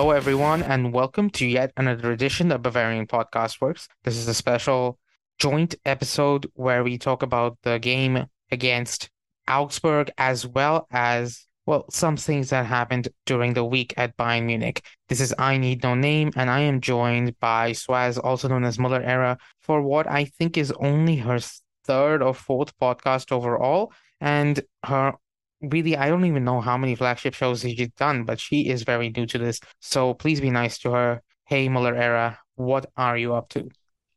Hello, everyone, and welcome to yet another edition of Bavarian Podcast Works. This is a special joint episode where we talk about the game against Augsburg as well as, well, some things that happened during the week at Bayern Munich. This is I Need No Name, and I am joined by Swaz, also known as Muller Era, for what I think is only her third or fourth podcast overall, and her really, I don't even know how many flagship shows she's done, but she is very new to this. So please be nice to her. Hey, Muller Era, what are you up to?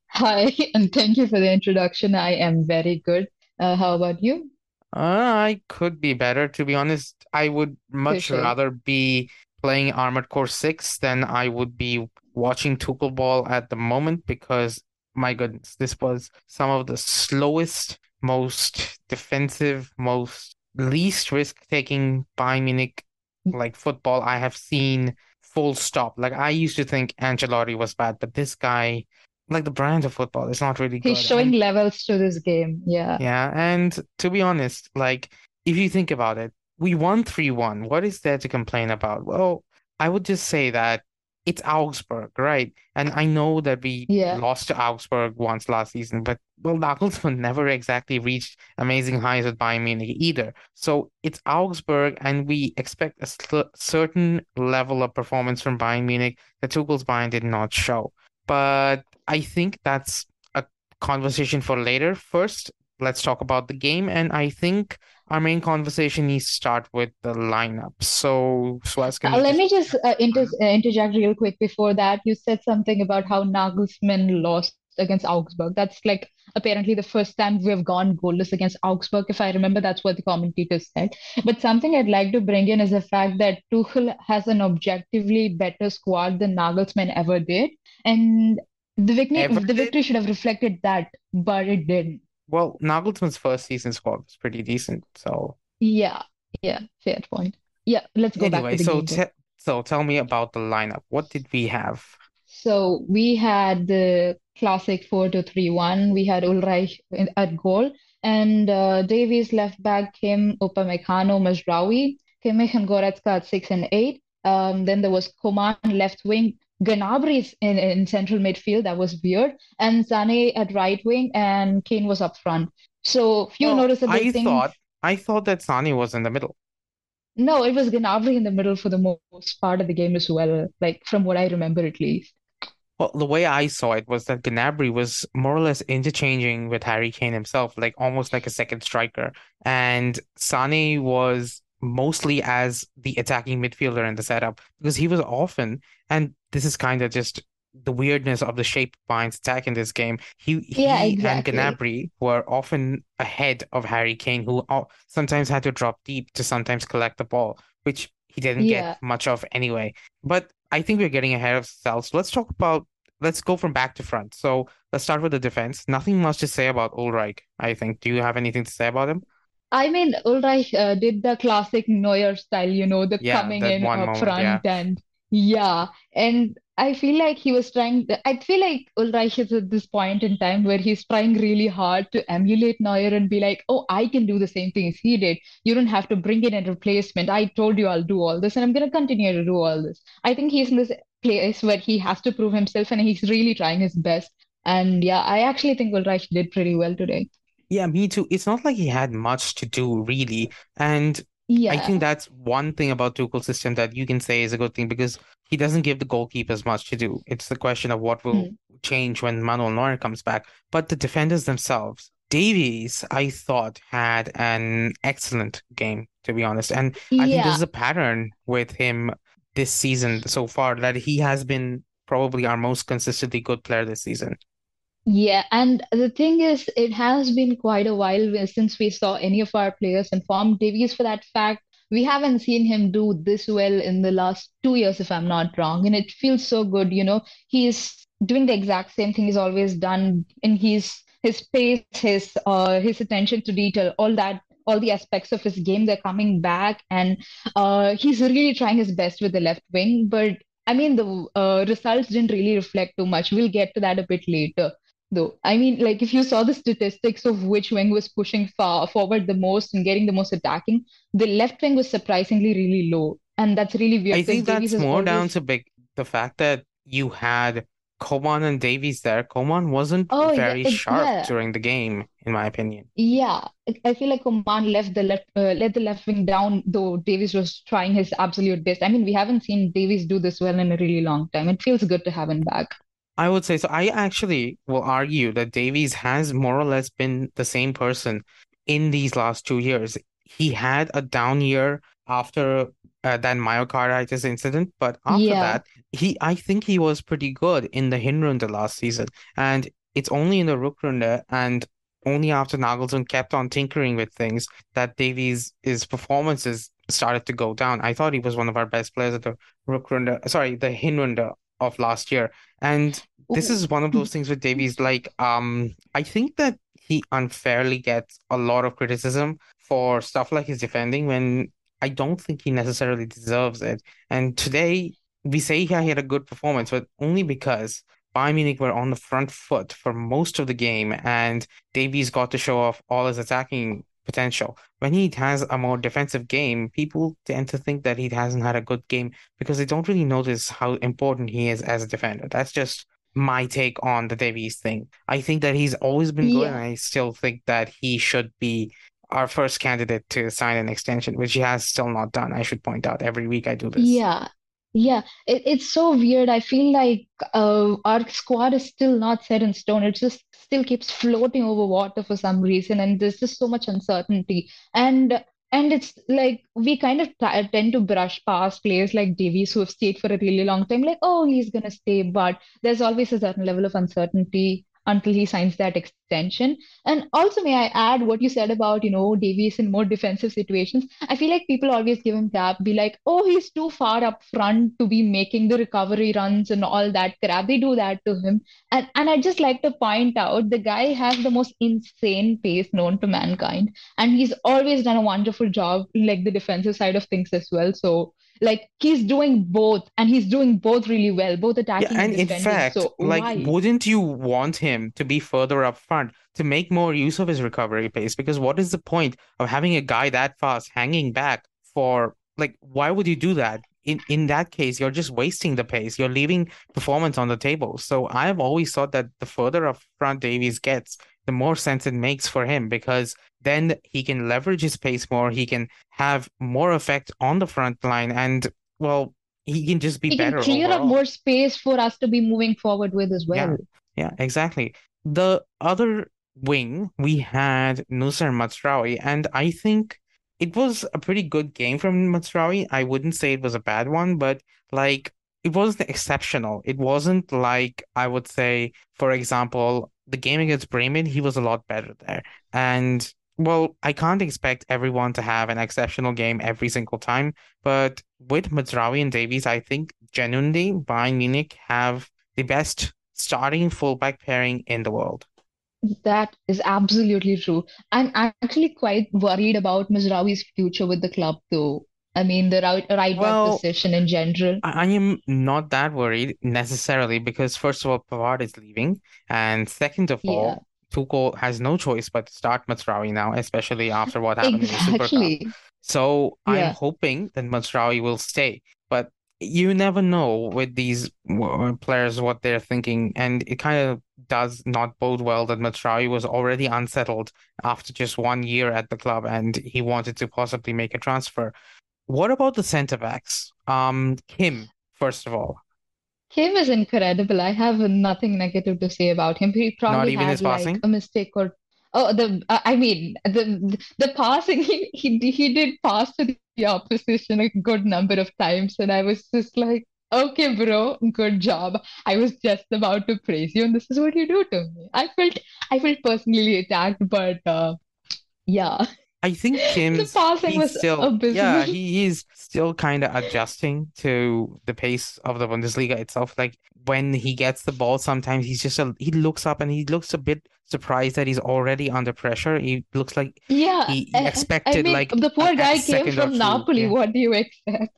Hi, and thank you for the introduction. I am very good. Uh, how about you? Uh, I could be better, to be honest. I would much rather be playing Armored Core 6 than I would be watching Tuchel Ball at the moment because, my goodness, this was some of the slowest, most defensive, most least risk-taking Bayern Munich like football I have seen full stop. Like I used to think Ancelotti was bad, but this guy, like the brand of football, is not really He's good. showing And levels to this game. Yeah. yeah, and to be honest, like if you think about it, we won 3-1. What is there to complain about? Well, I would just say that it's Augsburg, right? And I know that we Yeah. lost to Augsburg once last season, but well, Nagelsmann never exactly reached amazing highs at Bayern Munich either. So it's Augsburg, and we expect a sl- certain level of performance from Bayern Munich that Tuchel's Bayern did not show. But I think that's a conversation for later. First, let's talk about the game, and I think our main conversation needs to start with the lineup. So, Suaz, can Uh, let just me just uh, inter uh, interject real quick before that. You said something about how Nagelsmann lost against Augsburg. That's like apparently the first time we have gone goalless against Augsburg. If I remember, that's what the commentators said. But something I'd like to bring in is the fact that Tuchel has an objectively better squad than Nagelsmann ever did. And the victory, ever the did? victory should have reflected that, but it didn't. Well, Nagelsmann's first season squad was pretty decent. So, Yeah, yeah, fair point. Yeah, let's go back to anyway, so game te so tell me about the lineup. What did we have? So we had the classic 4 to 3 1. We had Ulreich at goal, and uh, Davies left back, Kim, Upamecano, Mazraoui, Kimmich and Goretzka at 6 and 8. Um, then there was Coman left wing, Gnabry in, in central midfield. That was weird. And Sané at right wing, and Kane was up front. So few Well, noticeable I things. thought I thought that Sané was in the middle. No, it was Gnabry in the middle for the most part of the game as well, like from what I remember at least. Well, the way I saw it was that Gnabry was more or less interchanging with Harry Kane himself, like almost like a second striker. And Sane was mostly as the attacking midfielder in the setup because he was often, and this is kind of just the weirdness of the shape of attack in this game. He Yeah, he and exactly. Gnabry were often ahead of Harry Kane, who sometimes had to drop deep to sometimes collect the ball, which he didn't get much of anyway. But I think we're getting ahead of ourselves. Let's talk about let's go from back to front. So let's start with the defense. Nothing much to say about Ulreich, I think. Do you have anything to say about him? I mean, Ulreich uh, did the classic Neuer style, you know, the Yeah, coming in up moment, yeah. front and yeah. And I feel like he was trying, I feel like Ulreich is at this point in time where he's trying really hard to emulate Neuer and be like, oh, I can do the same things he did. You don't have to bring in a replacement. I told you I'll do all this and I'm to continue to do all this. I think he's in this place where he has to prove himself and he's really trying his best. And yeah, I actually think Ulreich did pretty well today. Yeah, me too. It's not like he had much to do, really. And I think that's one thing about Tuchel's system that you can say is a good thing because he doesn't give the goalkeepers much to do. It's the question of what will Hmm. change when Manuel Neuer comes back. But the defenders themselves, Davies, I thought, had an excellent game, to be honest. And I think this is a pattern with him this season so far that he has been probably our most consistently good player this season. Yeah, and the thing is, it has been quite a while since we saw any of our players in form. Davies, for that fact, we haven't seen him do this well in the last two years, if I'm not wrong. And it feels so good, you know. He's doing the exact same thing he's always done, and he's his pace, his uh, his attention to detail, all that, all the aspects of his game, they're coming back, and uh, he's really trying his best with the left wing. But I mean, the uh, results didn't really reflect too much. We'll get to that a bit later though. I mean, like if you saw the statistics of which wing was pushing far forward the most and getting the most attacking, the left wing was surprisingly really low. and that's really weird I think that's more down to big the fact that you had Coman and Davies there. Coman wasn't oh yeah very it, sharp yeah during the game, in my opinion. yeah I feel like Coman left the left uh, let the left wing down though Davies was trying his absolute best. I mean we haven't seen Davies do this well in a really long time. It feels good to have him back. I would say so. I actually will argue that Davies has more or less been the same person in these last two years. He had a down year after uh, that myocarditis incident, but after Yeah, that, he I think he was pretty good in the Hinrunde last season. And it's only in the Rückrunde and only after Nagelsmann kept on tinkering with things that Davies' his performances started to go down. I thought he was one of our best players at the Rückrunde, sorry, the Hinrunde of last year. And this is one of those things with Davies, like um, I think that he unfairly gets a lot of criticism for stuff like his defending when I don't think he necessarily deserves it. And today we say he had a good performance, but only because Bayern Munich were on the front foot for most of the game, and Davies got to show off all his attacking potential. When he has a more defensive game, people tend to think that he hasn't had a good game because they don't really notice how important he is as a defender. That's just my take on the Davies thing. I think that he's always been good, and. I still think that he should be our first candidate to sign an extension, which he has still not done. I should point out every week I do this. Yeah, yeah. It, it's so weird. I feel like uh, our squad is still not set in stone. It just still keeps floating over water for some reason, and there's just so much uncertainty. And and it's like we kind of tend to brush past players like Davies who have stayed for a really long time, like, oh, he's gonna stay, but there's always a certain level of uncertainty until he signs that extension. And also, may I add what you said about, you know, Davies in more defensive situations? I feel like people always give him crap, be like, oh, he's too far up front to be making the recovery runs and all that crap. They do that to him. And and I just like to point out the guy has the most insane pace known to mankind. And he's always done a wonderful job, like the defensive side of things as well. So like he's doing both and he's doing both really well, both Yeah, attacking and and in defending. fact, So like, why? wouldn't you want him to be further up front to make more use of his recovery pace? Because what is the point of having a guy that fast hanging back for, like, why would you do that? In in that case, you're just wasting the pace. You're leaving performance on the table. So I've always thought that the further up front Davies gets, the more sense it makes for him because then he can leverage his pace more. He can have more effect on the front line, and well, he can just be He can better clear up more space for us to be moving forward with as well. yeah, exactly. The other wing, we had Noussair Mazraoui, and I think it was a pretty good game from Mazraoui. I wouldn't say it was a bad one, but like it wasn't exceptional. It wasn't like I would say, for example, the game against Bremen, he was a lot better there. And well, I can't expect everyone to have an exceptional game every single time, but with Mazraoui and Davies, I think genuinely Bayern Munich have the best starting fullback pairing in the world. That is absolutely true. I'm actually quite worried about Mazraoui future with the club, though. I mean, the right, right back position in general. I I am not that worried necessarily because first of all, Pavard is leaving, and second of Yeah, all, Tuchel has no choice but to start Mazraoui now, especially after what happened in the Super Cup. exactly. So I'm hoping that Mazraoui will stay, but you never know with these uh, players what they're thinking, and it kind of does not bode well that Mazraoui was already unsettled after just one year at the club, and he wanted to possibly make a transfer. What about the centre backs? Um, Kim, first of all, Kim is incredible. I have nothing negative to say about him. He not probably even his had like a mistake or oh the uh, I mean the the passing he he he did pass to the opposition a good number of times, and I was just like, okay, bro, good job. I was just about to praise you, and this is what you do to me. I felt I felt personally attacked, but uh, yeah, I think the Kim's passing was still abysmal. yeah, he, he's still kind of adjusting to the pace of the Bundesliga itself. Like when he gets the ball, sometimes he's just a, he looks up and he looks a bit surprised that he's already under pressure. He looks like Yeah, he, he I, I expected mean like the poor guy came from. Napoli. Yeah. What do you expect?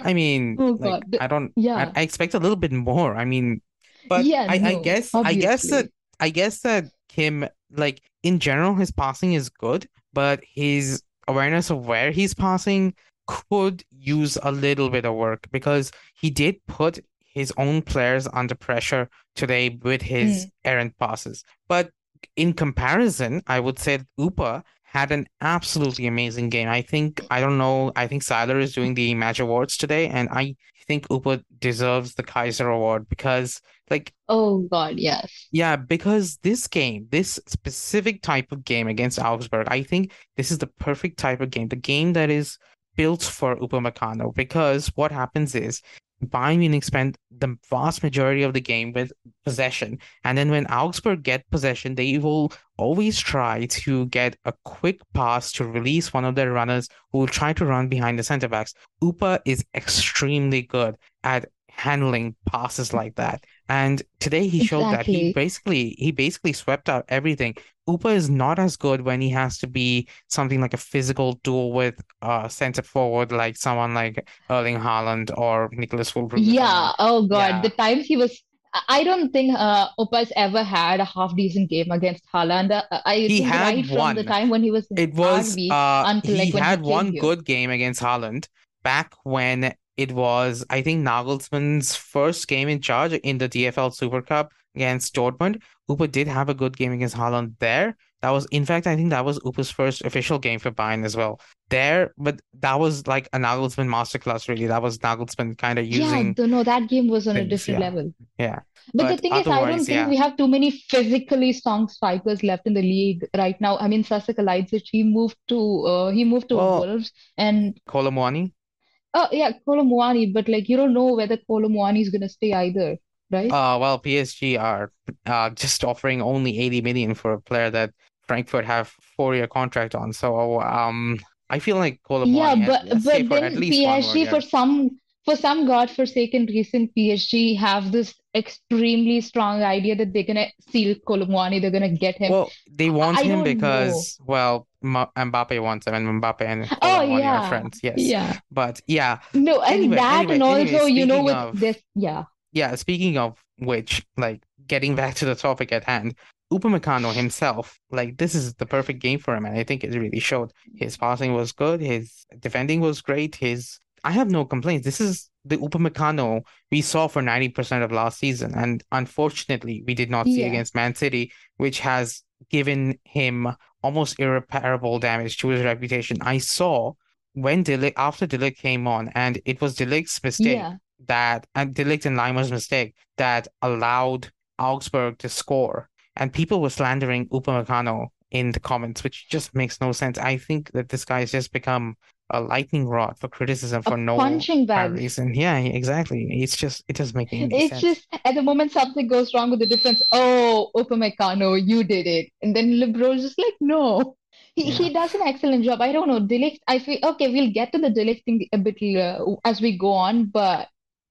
I mean, Oh like. The- I don't yeah. I expect a little bit more. I mean, but Yeah, I I no, guess I guess that obviously. I guess that Kim like in general his passing is good, but his awareness of where he's passing could use a little bit of work because he did put his own players under pressure today with his Mm. errant passes. But in comparison, I would say that Upa had an absolutely amazing game. I think, I don't know, I think Siler is doing the match awards today, and I think Upa deserves the Kaiser Award because, like, Oh God, yes. yeah, because this game, this specific type of game against Augsburg, I think this is the perfect type of game, the game that is built for Upamecano. Because what happens is Bayern Munich spend the vast majority of the game with possession, and then when Augsburg get possession, they will always try to get a quick pass to release one of their runners who will try to run behind the center backs. Upa is extremely good at handling passes like that. And today he showed that he basically he basically swept out everything. Upa is not as good when he has to be something like a physical duel with uh center forward like someone like Erling Haaland or Niclas Füllkrug or Yeah. Oh God, Yeah. the times he was. I don't think uh, Upa's ever had a half decent game against Haaland. Uh, I He think had right from the time when he was in It was uh until he like he had came one good game against Haaland back when it was I think Nagelsmann's first game in charge in the DFL Super Cup against Dortmund. Upa did have a good game against Haaland there. That was in fact I think that was Upa's first official game for Bayern as well. There, but that was like a Nagelsmann masterclass really. That was Nagelsmann kind of Yeah, using the, no, that game was on a different yeah. level. Yeah. But the thing is, I don't think yeah. we have too many physically strong strikers left in the league right now. I mean, Sasa Kalajdzic, he moved to uh, he moved to Well, Wolves, and Kolo Muani. Oh yeah, Kolo Muani, but like you don't know whether Kolo Muani is gonna stay either, right? Uh, well, PSG are uh just offering only 80 million for a player that Frankfurt have four-year contract on. So, um, I feel like Yeah, Kolo Muani has but but then least one more PSG for some for some godforsaken reason, PSG have this extremely strong idea that they're gonna seal Kolo Muani, they're gonna get him. Well, they want I him don't know. because, well, Ma Mbappe wants him, and Mbappe and Oh Kolomuani are yeah, friends. Yes, yeah. but yeah. No, and Anyway, that anyway, and anyway. also, you know, with of this, yeah. yeah, speaking of which, like getting back to the topic at hand, Upamecano himself, like this is the perfect game for him, and I think it really showed. His passing was good, his defending was great, his I have no complaints. This is the Upamecano we saw for 90% of last season, and unfortunately, we did not see Yeah. against Man City, which has given him almost irreparable damage to his reputation. I saw when De Ligt, after De Ligt came on, and it was De Ligt's mistake Yeah. that and De Ligt and Laimer's mistake that allowed Augsburg to score. And people were slandering Upamecano in the comments, which just makes no sense. I think that this guy has just become a lightning rod for criticism A for no punching bag. reason. Yeah, exactly. It's just it doesn't make any It's sense. just at the moment something goes wrong with the defense. Oh, Upamecano, you did it. And then Libro's just like, no. He Yeah. he does an excellent job. I don't know. De Ligt, I feel okay, we'll get to the De Ligt thing a bit uh, as we go on, but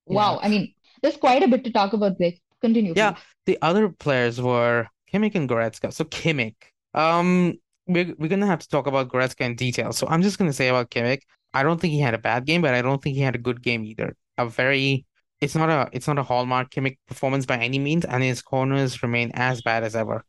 Yeah. wow, I mean, there's quite a bit to talk about Ligt. Continue, Yeah, please. the other players were Kimmich and Goretzka. So Kimmich, um, we're we're gonna have to talk about Goretzka in detail. So I'm just gonna say about Kimmich, I don't think he had a bad game, but I don't think he had a good game either. A very, it's not a it's not a hallmark Kimmich performance by any means, and his corners remain as bad as ever.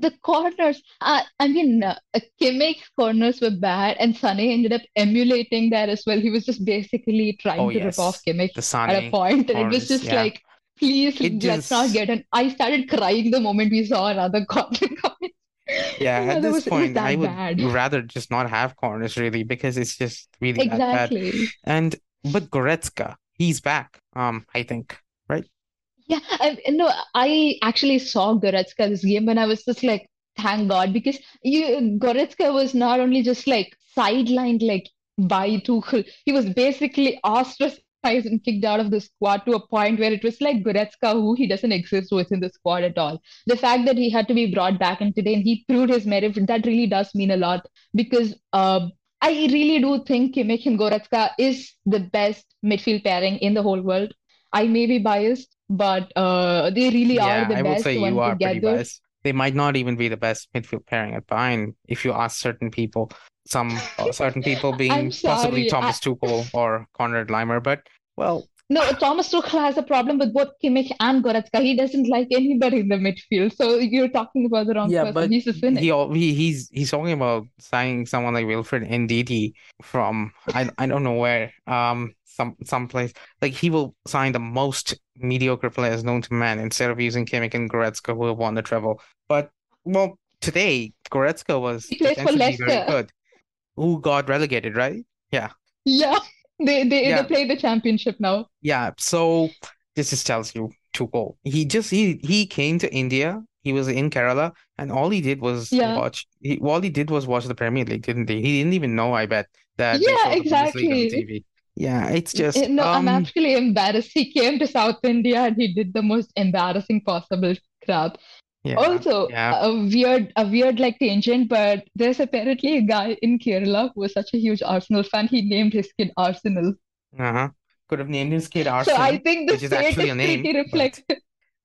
The corners, uh, I mean, uh, Kimmich's corners were bad, and Sané ended up emulating that as well. He was just basically trying Oh to rip off yes, Kimmich at a point, and it was just Yeah, like, please, it let's not get And I started crying the moment we saw another corner. yeah. At this point, I would bad. rather just not have corners really because it's just really that bad. And but Goretzka, he's back. Um, I think, right? Yeah, I, no, I actually saw Goretzka this game and I was just like, thank God, because you Goretzka was not only just like sidelined like by Tuchel, he was basically ostracized and kicked out of the squad to a point where it was like Goretzka, who he doesn't exist within the squad at all. The fact that he had to be brought back in today and he proved his merit, that really does mean a lot because uh, I really do think Kimmich and Goretzka is the best midfield pairing in the whole world. I may be biased, but uh, they really are the best. Yeah, I would say you are pretty together. biased. They might not even be the best midfield pairing at Bayern if you ask certain people. Some uh, certain people being possibly sorry. I, Thomas Tuchel or Konrad Laimer. But well, No, Thomas Tuchel has a problem with both Kimmich and Goretzka. He doesn't like anybody in the midfield. So you're talking about the wrong Yeah, person. but He's a cynic. he, he he's he's talking about signing someone like Wilfred Ndidi from I I don't know where um some some place like he will sign the most mediocre players known to man instead of using Kimmich and Goretzka who have won the treble. But well, today Goretzka was He plays for defensively very good. Who got relegated, right? Yeah. Yeah, they they Yeah. they play the championship now. Yeah, so this just tells you Tuchel. He just he he came to India. He was in Kerala, and all he did was Yeah. watch. He, all he did was watch the Premier League, didn't he? He didn't even know, I bet, that Yeah, showed the Bundesliga on exactly. Yeah, it's just No, I'm um actually embarrassed. He came to South India and he did the most embarrassing possible crap. Yeah Also, yeah a weird, a weird like tangent, but there's apparently a guy in Kerala who was such a huge Arsenal fan. He named his kid Arsenal. uh-huh. Could have named his kid Arsenal. So I think the which is actually a name, but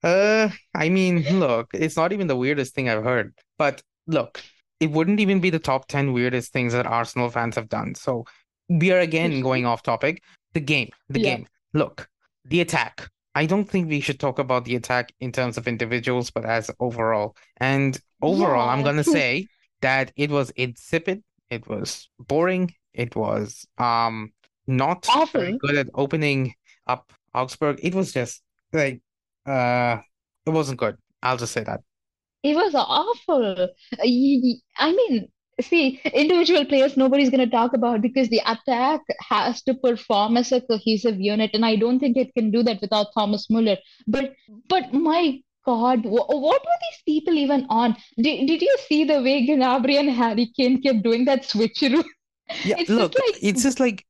uh, I mean, look, it's not even the weirdest thing I've heard. But look, it wouldn't even be the top 10 weirdest things that Arsenal fans have done. So we are again going off topic. The game, the Yeah. game. Look, the attack. I don't think we should talk about the attack in terms of individuals, but as overall. And overall, I'm gonna say that it was insipid, it was boring, it was um not Awful. good at opening up Augsburg. It was just like uh it wasn't good. I'll just say that. It was awful. Uh, I mean, see, individual players nobody's going to talk about because the attack has to perform as a cohesive unit, and I don't think it can do that without Thomas Muller. But, but my God, wh what were these people even on? Did, did you see the way Gnabry and Harry Kane kept doing that switcheroo? Yeah, It's look, just like it's just like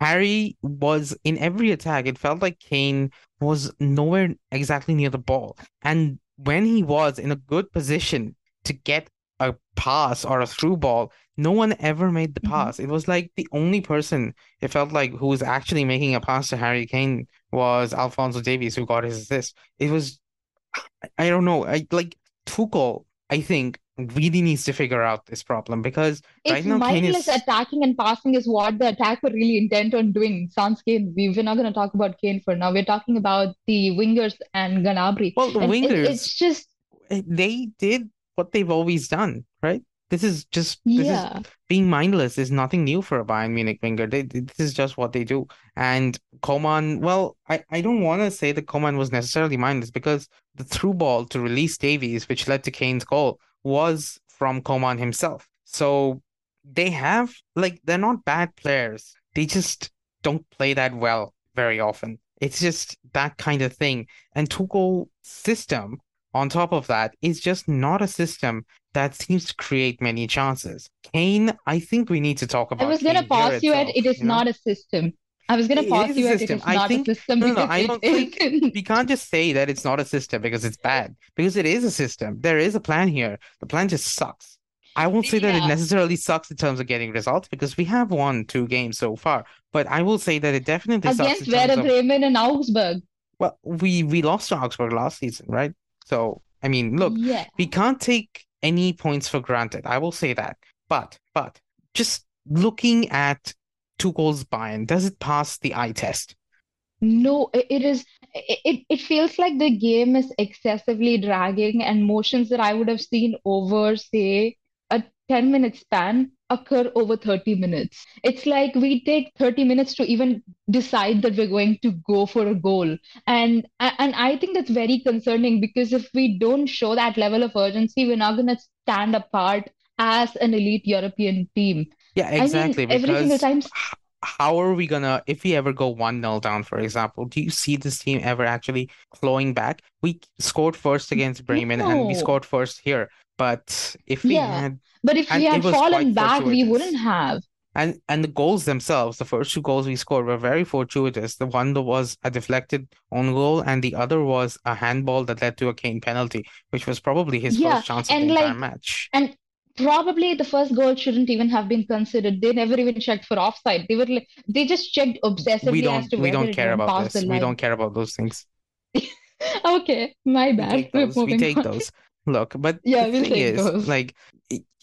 Harry was in every attack. It felt like Kane was nowhere exactly near the ball. And when he was in a good position to get pass or a through ball, no one ever made the Mhm. pass. It was like the only person it felt like who was actually making a pass to Harry Kane was Alphonso Davies, who got his assist. It was, I don't know, I like Tuchel, I think, really needs to figure out this problem because right It's now Kane mindless is. attacking and passing is what the attack were really intent on doing. Sans Kane, we, we're not going to talk about Kane for now. We're talking about the wingers and Gnabry. Well, the And it, wingers, it's just, eh, they did what they've always done, right? This is just this is being mindless is nothing new for a Bayern Munich winger. They, this is just what they do. And Coman, well, I, I don't want to say that Coman was necessarily mindless because the through ball to release Davies, which led to Kane's goal, was from Coman himself. So they have like they're not bad players. They just don't play that well very often. It's just that kind of thing. And Tuchel's system, on top of that, it's just not a system that seems to create many chances. Kane, I think we need to talk about. I was going to pause you at it is you know? not a system. I was going to pause you at it system. I not a system no, no, I don't think we can't just say that it's not a system because it's bad. Because it is a system. There is a plan here. The plan just sucks. I won't say that it necessarily sucks in terms of getting results because we have won two games so far. But I will say that it definitely sucks Against in terms Werder of Bremen and Augsburg. well, we we lost to Augsburg last season, right? So I mean, look, Yeah. we can't take any points for granted. I will say that. But but just looking at Tuchel's Bayern, does it pass the eye test? No, it is. It, it it feels like the game is excessively dragging, and motions that I would have seen over, say, a 10 minute span occur over 30 minutes. It's like we take 30 minutes to even decide that we're going to go for a goal. And and I think that's very concerning because if we don't show that level of urgency, we're not going to stand apart as an elite European team. Yeah, I mean, exactly. every single Because time. how are we gonna, if we ever go one nil down, for example, do you see this team ever actually clawing back? We scored first against Bremen and we scored first here. But if we Yeah. had But if And we had fallen back, we wouldn't have. And and the goals themselves, the first two goals we scored were very fortuitous. The one that was a deflected own goal, and the other was a handball that led to a Kane penalty, which was probably his Yeah, first chance of the entire match. And probably the first goal shouldn't even have been considered. They never even checked for offside. They were like, they just checked obsessively We don't to we don't care about this. We don't care about those things. Okay, my bad. We're those. We take those. Look, but Yeah, the we'll thing take is, those. like,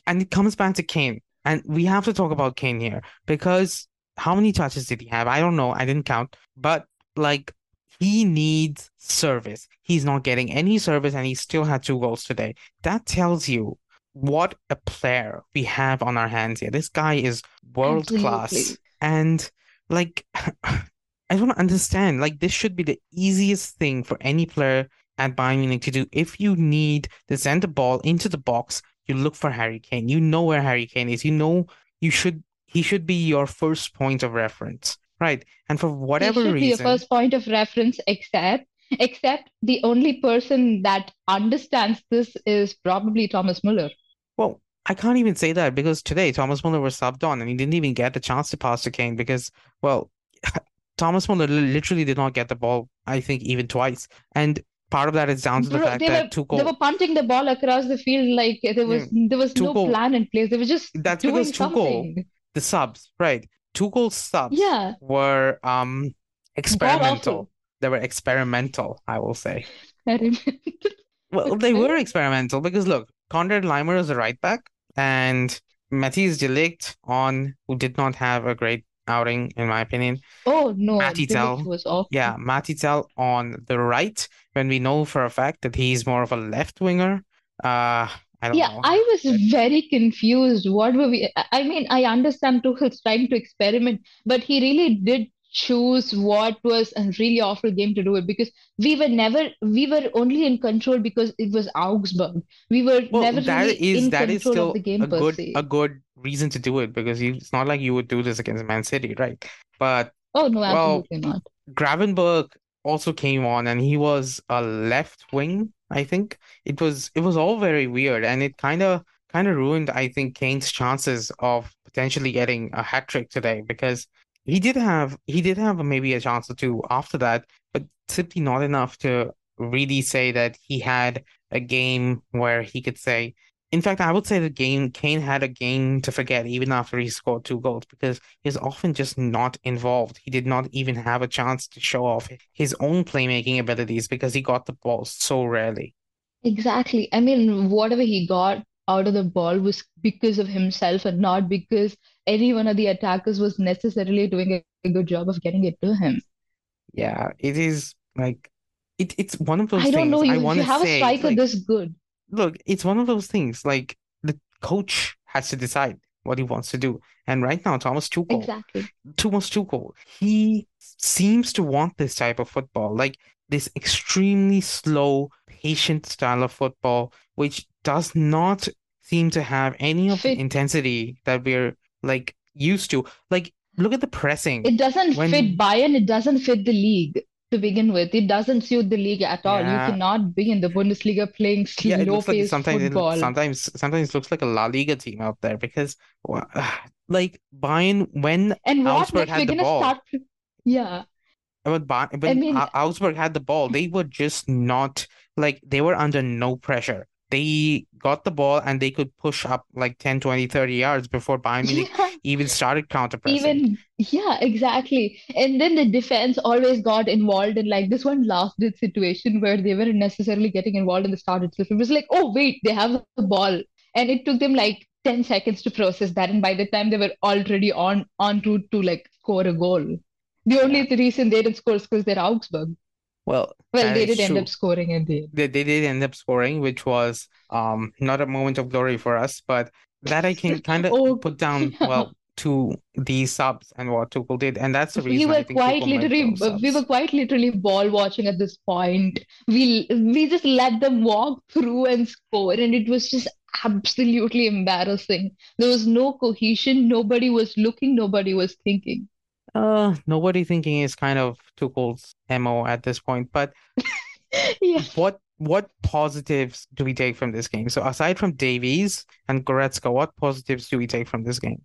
and it comes back to Kane, and we have to talk about Kane here because how many touches did he have? I don't know. I didn't count, but like he needs service. He's not getting any service and he still had two goals today. That tells you what a player we have on our hands here. This guy is world class. And like I don't understand. Like this should be the easiest thing for any player at Bayern Munich to do. If you need to send the ball into the box, you look for Harry Kane. You know where Harry Kane is. You know you should he should be your first point of reference. Right. And for whatever be your reason, first point of reference, except except the only person that understands this is probably Thomas Muller. well, I can't even say that because today Thomas Muller was subbed on and he didn't even get the chance to pass to Kane because, well, Thomas Muller literally did not get the ball, I think, even twice. And part of that is down to the Bro, fact they were that they were punting the ball across the field like there was there was no plan in place. They were just That's doing because Tuchel- something. the subs, right? Tuchel's subs Yeah, were um experimental. They were experimental, I will say. Well, they were experimental because look, Konrad Laimer is a right back, and Matthias de Ligt on who did not have a great outing, in my opinion. Oh no, Matty De Ligt Tel. was awful. Yeah, Mathys Tel on the right, when we know for a fact that he's more of a left winger. Uh, I don't Yeah, know. I was very confused. What were we? I I mean, I understand Tuchel's trying to experiment, but he really did choose what was a really awful game to do it because we were never, we were only in control because it was Augsburg. We were Well, never that really is in that is control still of the game a good se. a good reason to do it because you, it's not like you would do this against Man City, right? But Oh no, well, absolutely not. Gravenberch also came on and he was a left wing, I think. It was it was all very weird and it kind of kind of ruined, I think, Kane's chances of potentially getting a hat trick today because he did have he did have maybe a chance or two after that, but simply not enough to really say that he had a game where he could say in fact, I would say the game Kane had a game to forget even after he scored two goals because he's often just not involved. He did not even have a chance to show off his own playmaking abilities because he got the ball so rarely. Exactly. I mean, whatever he got out of the ball was because of himself and not because any one of the attackers was necessarily doing a, good job of getting it to him. Yeah, it is like it, it's one of those I don't things know, I you, if want you to have a striker like this good. look, it's one of those things like the coach has to decide what he wants to do. And right now, Thomas Tuchel Exactly. Thomas Tuchel, he seems to want this type of football, like this extremely slow, patient style of football, which does not seem to have any of the intensity that we're like used to. Like, look at the pressing. It doesn't When- fit Bayern, it doesn't fit the league to begin with. It doesn't suit the league at all. You cannot be in the Bundesliga playing Yeah, it looks like sometimes it looks, sometimes sometimes it looks like a La Liga team out there because like Bayern when And what Augsburg had We're the gonna ball. start. Yeah. When, Ba- when mean- Augsburg had the ball, they were just not like they were under no pressure. They got the ball and they could push up like 10, 20, 30 yards before Bayern Munich Yeah. even started counter-pressing. Even, yeah, exactly. And then the defense always got involved in like this one last ditch situation where they weren't necessarily getting involved in the start itself. It was like, oh, wait, they have the ball. And it took them like 10 seconds to process that. And by the time they were already on on route to like score a goal. The only reason they didn't score is because they're Augsburg. Well, Well, they did end true. up scoring in the end. They, they did end up scoring, which was um not a moment of glory for us, but that I can kind of Oh, put down yeah. well to the subs and what Tuchel did, and that's the reason we were quite Tuchel literally, we were quite literally ball watching at this point. We we just let them walk through and score, and it was just absolutely embarrassing. There was no cohesion. Nobody was looking. Nobody was thinking. Uh, nobody thinking is kind of Tuchel's MO at this point, but Yeah. what what positives do we take from this game? So aside from Davies and Goretzka, what positives do we take from this game?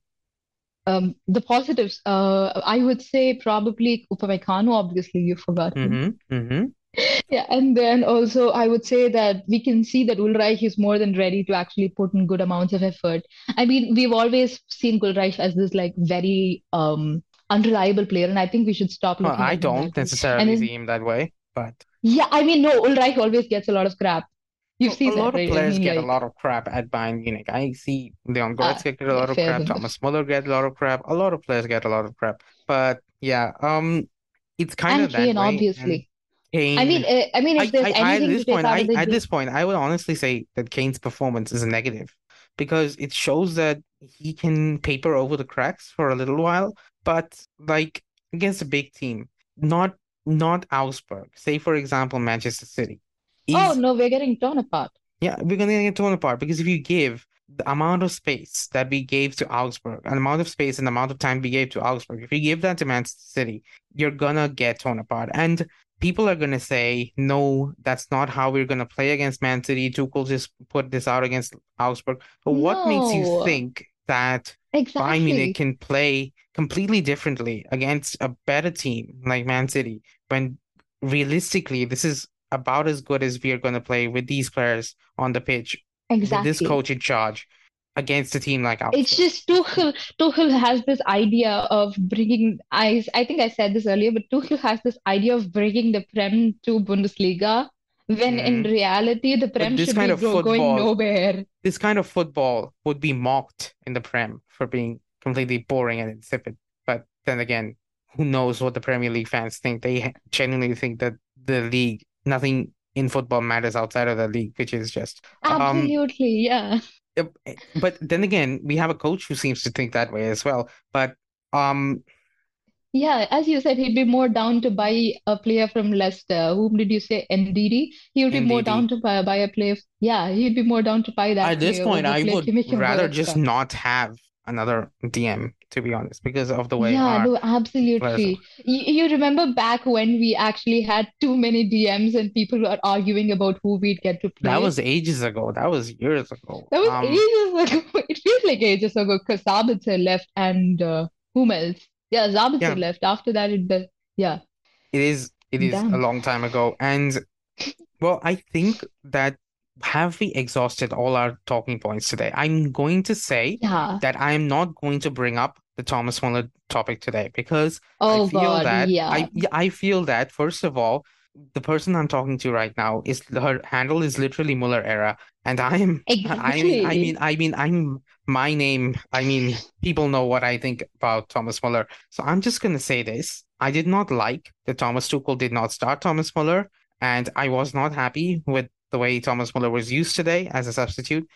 Um, the positives. Uh, I would say probably Upamecano. Obviously, you forgot him. Mm-hmm. Mm-hmm. Yeah, and then also I would say that we can see that Ulreich is more than ready to actually put in good amounts of effort. I mean, we've always seen Ulreich as this like very um unreliable player, and I think we should stop Well, looking I at him don't that necessarily then, see him that way, but yeah, I mean, no, Ulreich always gets a lot of crap. You've a seen that, A lot of right? I players mean, get a lot of crap at Bayern Munich. I see Leon ah, Goretzka get a lot of crap, enough. Thomas Muller get a lot of crap, a lot of players get a lot of crap. But yeah, um, it's kind And of that Kane, way. And obviously. I mean, uh, I mean, if there's I, I at anything this to take point, I at game, this point, I would honestly say that Kane's performance is negative because it shows that he can paper over the cracks for a little while, but like against a big team, not not Augsburg. Say for example, Manchester City. oh no, we're getting torn apart. yeah, we're gonna get torn apart because if you give the amount of space that we gave to Augsburg, an amount of space and the amount of time we gave to Augsburg, if you give that to Manchester City, you're gonna get torn apart. And people are gonna say, no, that's not how we're gonna play against Man City. Tuchel just put this out against Augsburg. But what makes you think that Bayern Munich exactly. can play completely differently against a better team like Man City when realistically this is about as good as we are going to play with these players on the pitch with this coach in charge against a team like It's just Tuchel. Tuchel has this idea of bringing. I I think I said this earlier, but Tuchel has this idea of bringing the Prem to Bundesliga, when in Mhm. reality the Prem should be go going nowhere. this kind of football would be mocked in the Prem for being completely boring and insipid. But then again, who knows what the Premier League fans think? They genuinely think that the league, nothing in football matters outside of the league, which is just um Absolutely, yeah. Eh, But then again, we have a coach who seems to think that way as well. But um, Yeah, as you said, he'd be more down to buy a player from Leicester. Whom did you say? Ndidi? He would be more down to buy, buy a player. Yeah, he'd be more down to buy that At this point, I would to make him rather just not have another DM, to be honest, because of the way Yeah, no, absolutely. You, you remember back when we actually had too many DMs and people were arguing about who we'd get to play That was ages ago. That was years ago. That was Um, ages ago. It feels like ages ago because Sabitzer left and uh, whom else? Yeah, Sabitzer yeah, left. After that, it the yeah, it is. It is a long time ago, and well, I think that have we exhausted all our talking points today? I'm going to say Yeah. that I am not going to bring up the Thomas Muller topic today because I Oh feel God, that yeah. I I feel that first of all, the person I'm talking to right now is her handle is literally Muller era, and I'm I mean I mean I mean I'm my name. I mean people know what I think about Thomas Muller, so I'm just gonna say this. I did not like that Thomas Tuchel did not start Thomas Muller, and I was not happy with the way Thomas Muller was used today as a substitute.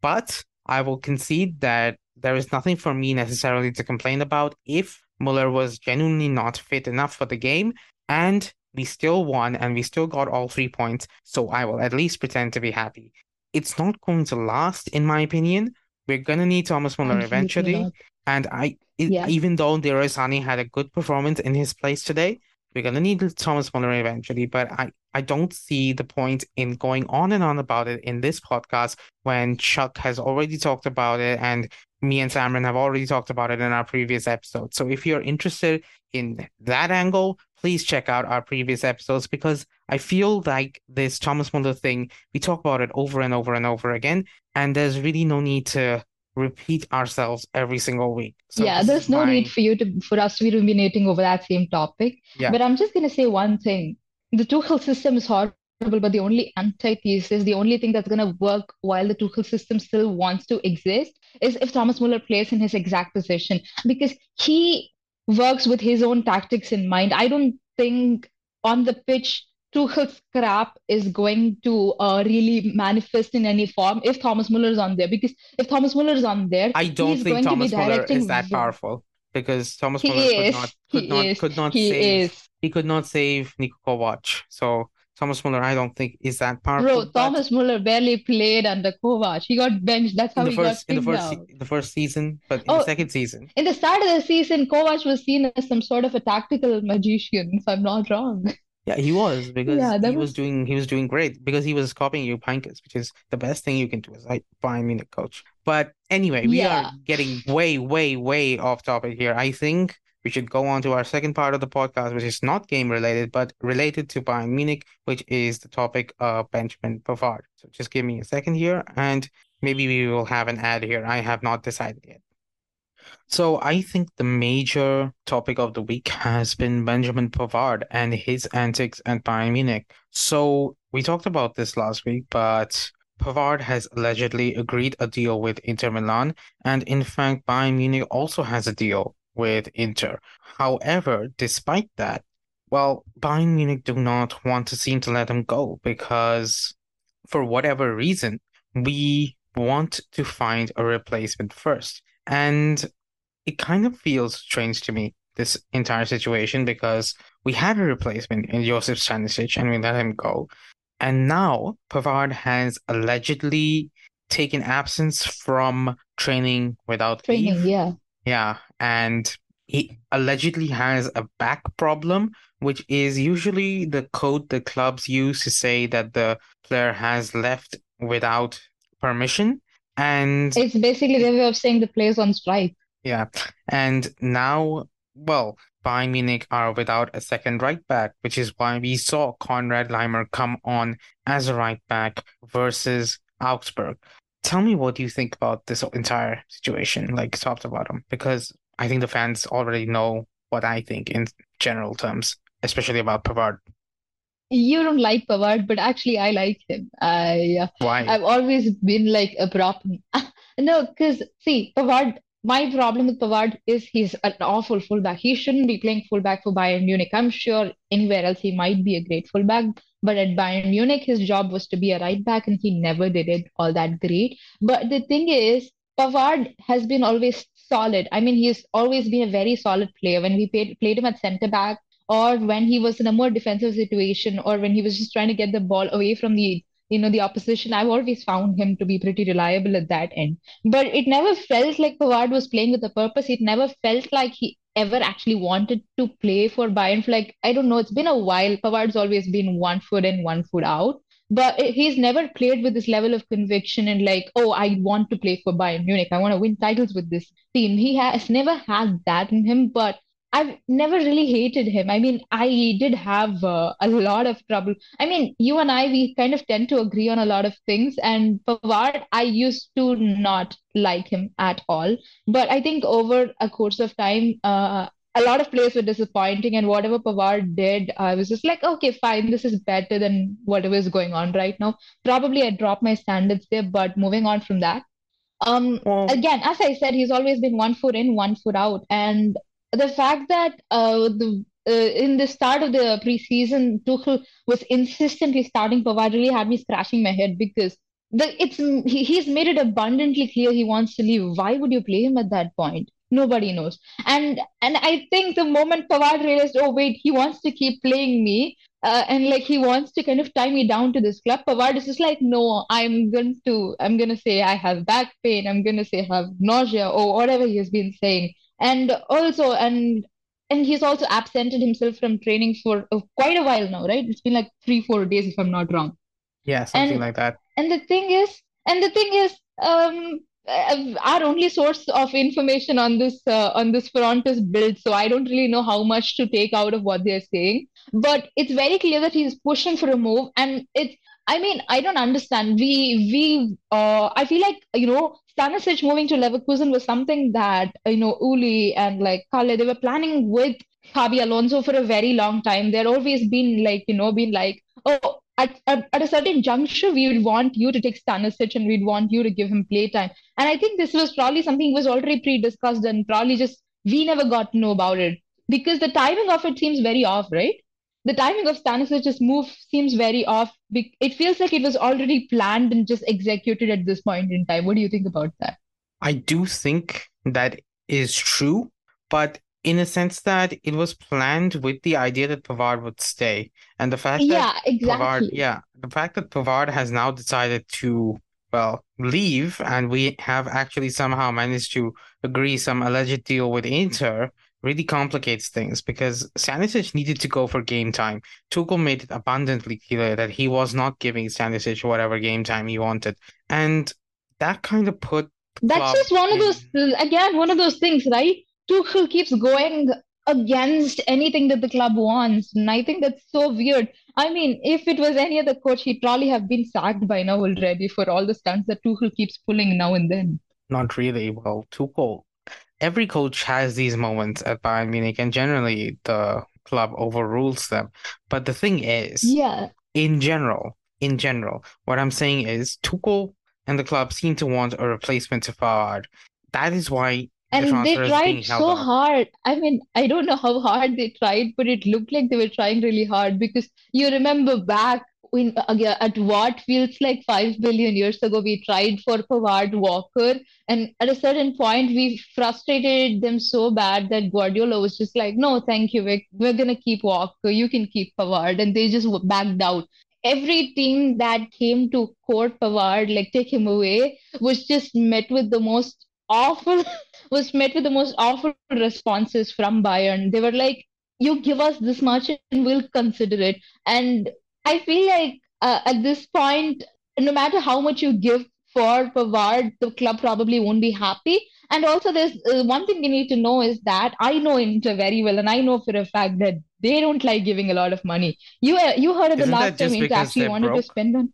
But I will concede that there is nothing for me necessarily to complain about if Muller was genuinely not fit enough for the game and we still won and we still got all three points. So I will at least pretend to be happy. It's not going to last, in my opinion. We're gonna need Thomas Muller eventually. not. And I, it, Yeah. even though Leroy Sané had a good performance in his place today, we're gonna need Thomas Muller eventually. But I, I don't see the point in going on and on about it in this podcast when Chuck has already talked about it and me and Samran have already talked about it in our previous episode. So if you're interested in that angle, please check out our previous episodes because I feel like this Thomas Muller thing, we talk about it over and over and over again, and there's really no need to repeat ourselves every single week. So Yeah, there's no need for you to for us to be ruminating over that same topic. yeah. But I'm just gonna say one thing. The Tuchel system is horrible, but the only antithesis, the only thing that's gonna work while the Tuchel system still wants to exist is if Thomas Muller plays in his exact position because he works with his own tactics in mind. I don't think on the pitch Tuchel's crap is going to uh, really manifest in any form if Thomas Muller is on there. Because if Thomas Muller is on there, I don't think going to be Thomas Muller is that powerful because Thomas Muller could not could He not is. could not He save is. he could not save Niko Kovac. So Thomas Muller, I don't think is that Bro, powerful. But Thomas Muller barely played under Kovac. He got benched. That's in how the he got first in the first se- the first season, but in the Oh, second season, in the start of the season, Kovac was seen as some sort of a tactical magician, if I'm not wrong. yeah, he was because Yeah, he was was doing he was doing great because he was copying you Heynckes, which is the best thing you can do as a Bayern Munich coach. But anyway, we are getting way, way, way off topic here. I think we should go on to our second part of the podcast, which is not game related, but related to Bayern Munich, which is the topic of Benjamin Pavard. So just give me a second here, and maybe we will have an ad here. I have not decided yet. So I think the major topic of the week has been Benjamin Pavard and his antics at Bayern Munich. So we talked about this last week, but Pavard has allegedly agreed a deal with Inter Milan, and in fact, Bayern Munich also has a deal with Inter. However, despite that, Well, Bayern Munich do not want to seem to let him go because, for whatever reason, we want to find a replacement first. And it kind of feels strange to me, this entire situation, because we had a replacement in Josip Stanisic and we let him go. And now Pavard has allegedly taken absence from training without Training, leave. yeah. Yeah, and he allegedly has a back problem, which is usually the code the clubs use to say that the player has left without permission. And It's basically their way of saying the player's on strike. yeah, and now, well, Bayern Munich are without a second right back, which is why we saw Konrad Laimer come on as a right back versus Augsburg. Tell me what you think about this entire situation, like top to bottom, because I think the fans already know what I think in general terms, especially about Pavard. You don't like Pavard, but actually I like him. I uh, Why? I've always been like a prop. No, because see, Pavard, my problem with Pavard is he's an awful fullback. He shouldn't be playing fullback for Bayern Munich. I'm sure anywhere else he might be a great fullback, but at Bayern Munich, his job was to be a right back, and he never did it all that great. But the thing is, Pavard has been always solid. I mean, he's always been a very solid player. When we played, played him at centre back, or when he was in a more defensive situation, or when he was just trying to get the ball away from the you know the opposition, I've always found him to be pretty reliable at that end. But it never felt like Pavard was playing with a purpose. It never felt like he ever actually wanted to play for Bayern. Like, I don't know, it's been a while. Pavard's always been one foot in, one foot out. But he's never played with this level of conviction and like, oh, I want to play for Bayern Munich. I want to win titles with this team. He has never had that in him, but I've never really hated him. I mean, I did have uh, a lot of trouble. I mean, you and I, we kind of tend to agree on a lot of things. And Pavard, I used to not like him at all. But I think over a course of time, uh, a lot of players were disappointing. And whatever Pavard did, I was just like, okay, fine, this is better than whatever is going on right now. Probably I dropped my standards there, but moving on from that. Um, again, as I said, he's always been one foot in, one foot out. And the fact that uh, the uh, in the start of the preseason, Tuchel was insistently starting Pavard really had me scratching my head because the it's he, he's made it abundantly clear he wants to leave. Why would you play him at that point? Nobody knows. And and I think the moment Pavard realized, oh wait, he wants to keep playing me, uh, and like he wants to kind of tie me down to this club, Pavard is just like, no, I'm going to I'm gonna say I have back pain, I'm gonna say I have nausea or whatever he has been saying and also and and he's also absented himself from training for uh, quite a while now right? It's been like three four days if i'm not wrong. Yeah, something and like that. and the thing is and the thing is um uh, our only source of information on this uh, on this front is Bild so i don't really know how much to take out of what they're saying. But it's very clear that he's pushing for a move and it's I mean, I don't understand. We we uh I feel like you know Stanisic moving to Leverkusen was something that you know Uli and like Kalle they were planning with Xabi Alonso for a very long time. They're always been like you know been like oh at, at, at a certain juncture we would want you to take Stanisic and we'd want you to give him playtime. And I think this was probably something was already pre-discussed and probably just we never got to know about it because the timing of it seems very off, right? The timing of Stanisic's move seems very off. It feels like it was already planned and just executed at this point in time. What do you think about that? I do think that is true, but in a sense that it was planned with the idea that Pavard would stay. And the fact Yeah, that Pavard, exactly. yeah, the fact that Pavard has now decided to, well, leave, and we have actually somehow managed to agree some alleged deal with Inter really complicates things because Stanisic needed to go for game time. Tuchel made it abundantly clear that he was not giving Stanisic whatever game time he wanted. And that kind of put That's just one of those, again, one of those things, right? Tuchel keeps going against anything that the club wants. And I think that's so weird. I mean, if it was any other coach, he'd probably have been sacked by now already for all the stunts that Tuchel keeps pulling now and then. not really well. Tuchel, every coach has these moments at Bayern Munich, and generally the club overrules them. But the thing is, Yeah, in general, in general, what I'm saying is Tuchel and the club seem to want a replacement to Pavard. That is why the And they transfer is tried so up. hard. I mean, I don't know how hard they tried, but it looked like they were trying really hard because you remember back again, at what feels like five billion years ago, we tried for Pavard Walker, and at a certain point, we frustrated them so bad that Guardiola was just like, "No, thank you. We're, we're gonna keep Walker. You can keep Pavard," and they just backed out. Every team that came to court Pavard, like take him away, was just met with the most awful was met with the most awful responses from Bayern. They were like, "You give us this much, and we'll consider it." And I feel like uh, at this point, no matter how much you give for Pavard, the club probably won't be happy. And also, there's uh, one thing you need to know is that I know Inter very well, and I know for a fact that they don't like giving a lot of money. You uh, you heard of the Isn't last time Inter actually wanted to spend on.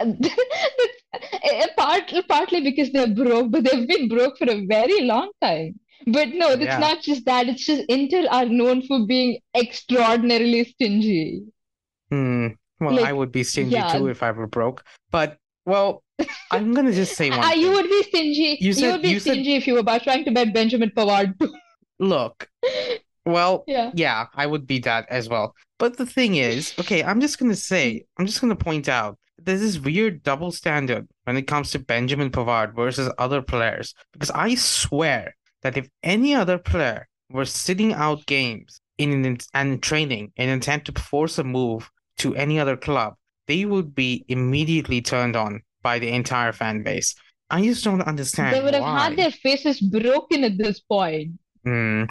Part, partly because they're broke, but they've been broke for a very long time. But no, it's Yeah. not just that. It's just Inter are known for being extraordinarily stingy. Hmm. Well, I would be stingy yeah, too if I were broke. But well, I'm gonna just say one uh, you would be stingy. You You would be you said stingy if you were about trying to bet Benjamin Pavard too. look. Well, Yeah. yeah, I would be that as well. But the thing is, okay, I'm just gonna say, I'm just gonna point out there's this weird double standard when it comes to Benjamin Pavard versus other players. Because I swear that if any other player were sitting out games in an, and training in intent to force a move to any other club, they would be immediately turned on by the entire fan base. I just don't understand. They would have had their faces broken at this point. Hmm.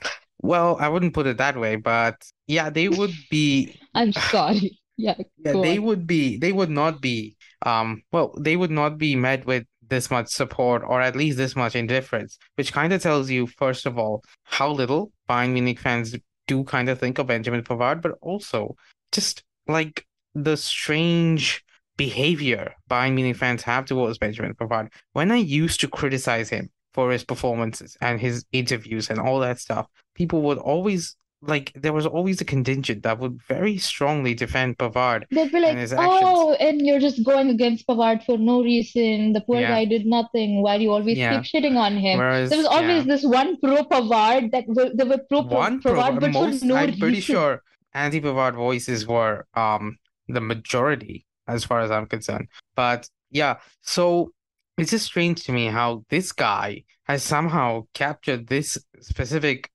Well, I wouldn't put it that way, but yeah, they would be I'm sorry. Yeah, yeah, they on. would be they would not be um well, they would not be met with this much support or at least this much indifference, which kind of tells you, first of all, how little Bayern Munich fans do kind of think of Benjamin Pavard, but also just like the strange behavior Bayern Munich fans have towards Benjamin Pavard. When I used to criticize him for his performances and his interviews and all that stuff, people would always like there was always a contingent that would very strongly defend Pavard They'd be and like, his oh, and you're just going against Pavard for no reason. The poor Yeah, guy did nothing. Why do you always yeah. keep shitting on him? There was always yeah, this one pro Pavard that were, there were pro Pro- one pro Pavard, but for most no I'm pretty reason. sure anti-Pavard voices were um the majority as far as I'm concerned. But yeah, so it's just strange to me how this guy has somehow captured this specific,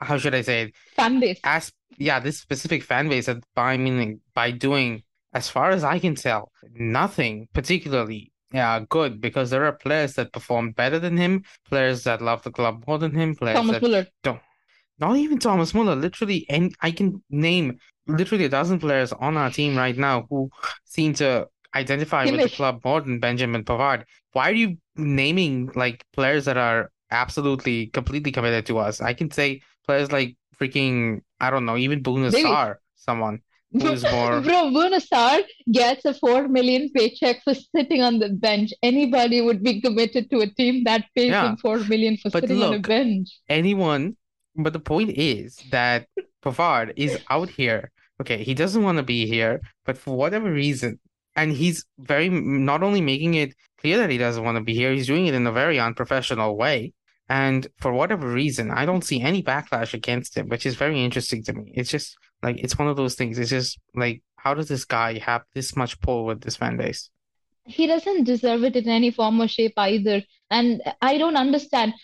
how should I say it, Fan base. as yeah, this specific fan base at Bayern Munich by doing, as far as I can tell, nothing particularly yeah, good because there are players that perform better than him, players that love the club more than him, players Thomas that Muller. don't. Not even Thomas Muller. Literally, and I can name literally a dozen players on our team right now who seem to identify with the club more than Benjamin Pavard. Why are you naming like players that are absolutely completely committed to us? I can say players like freaking I don't know, even Davies. Someone who is more Bro, Bouna Sarr gets a four million paycheck for sitting on the bench. Anybody would be committed to a team that pays yeah. him four million for But sitting on a look, bench. anyone. But the point is that Pavard is out here. Okay, he doesn't want to be here, but for whatever reason, and he's very not only making it clear that he doesn't want to be here, he's doing it in a very unprofessional way. And for whatever reason, I don't see any backlash against him, which is very interesting to me. It's just like it's one of those things. It's just like, how does this guy have this much pull with this fan base? He doesn't deserve it in any form or shape either. And I don't understand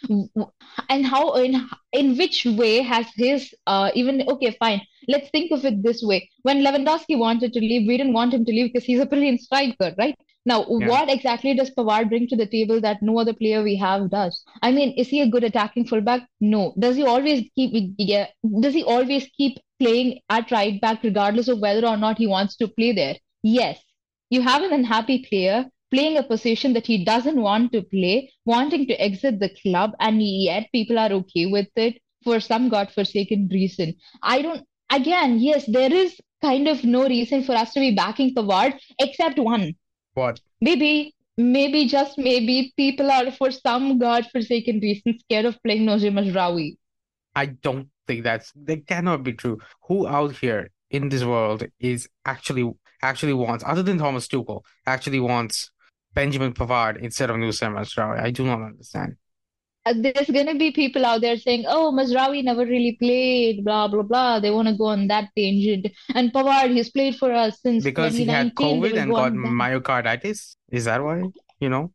and how in in which way has his uh even okay fine let's think of it this way. When Lewandowski wanted to leave we didn't want him to leave because he's a brilliant striker right? Now Yeah. what exactly does Pavard bring to the table that no other player we have does? I mean is he a good attacking fullback? No. Does he always keep yeah does he always keep playing at right back regardless of whether or not he wants to play there? Yes. You have an unhappy player playing a position that he doesn't want to play, wanting to exit the club, and yet people are okay with it for some godforsaken reason. I don't, again, yes, there is kind of no reason for us to be backing Pavard except one. What? Maybe, maybe, just maybe, people are for some godforsaken reason scared of playing Noussair Mazraoui. I don't think that's that cannot be true. Who out here in this world is actually actually wants, other than Thomas Tuchel, actually wants Benjamin Pavard instead of Noussair Mazraoui? I do not understand. uh, there's gonna be people out there saying, "Oh, Mazraoui never really played," blah blah blah. They want to go on that tangent. And Pavard, he's played for us since Because he had COVID and go got myocarditis. Is that why? You know?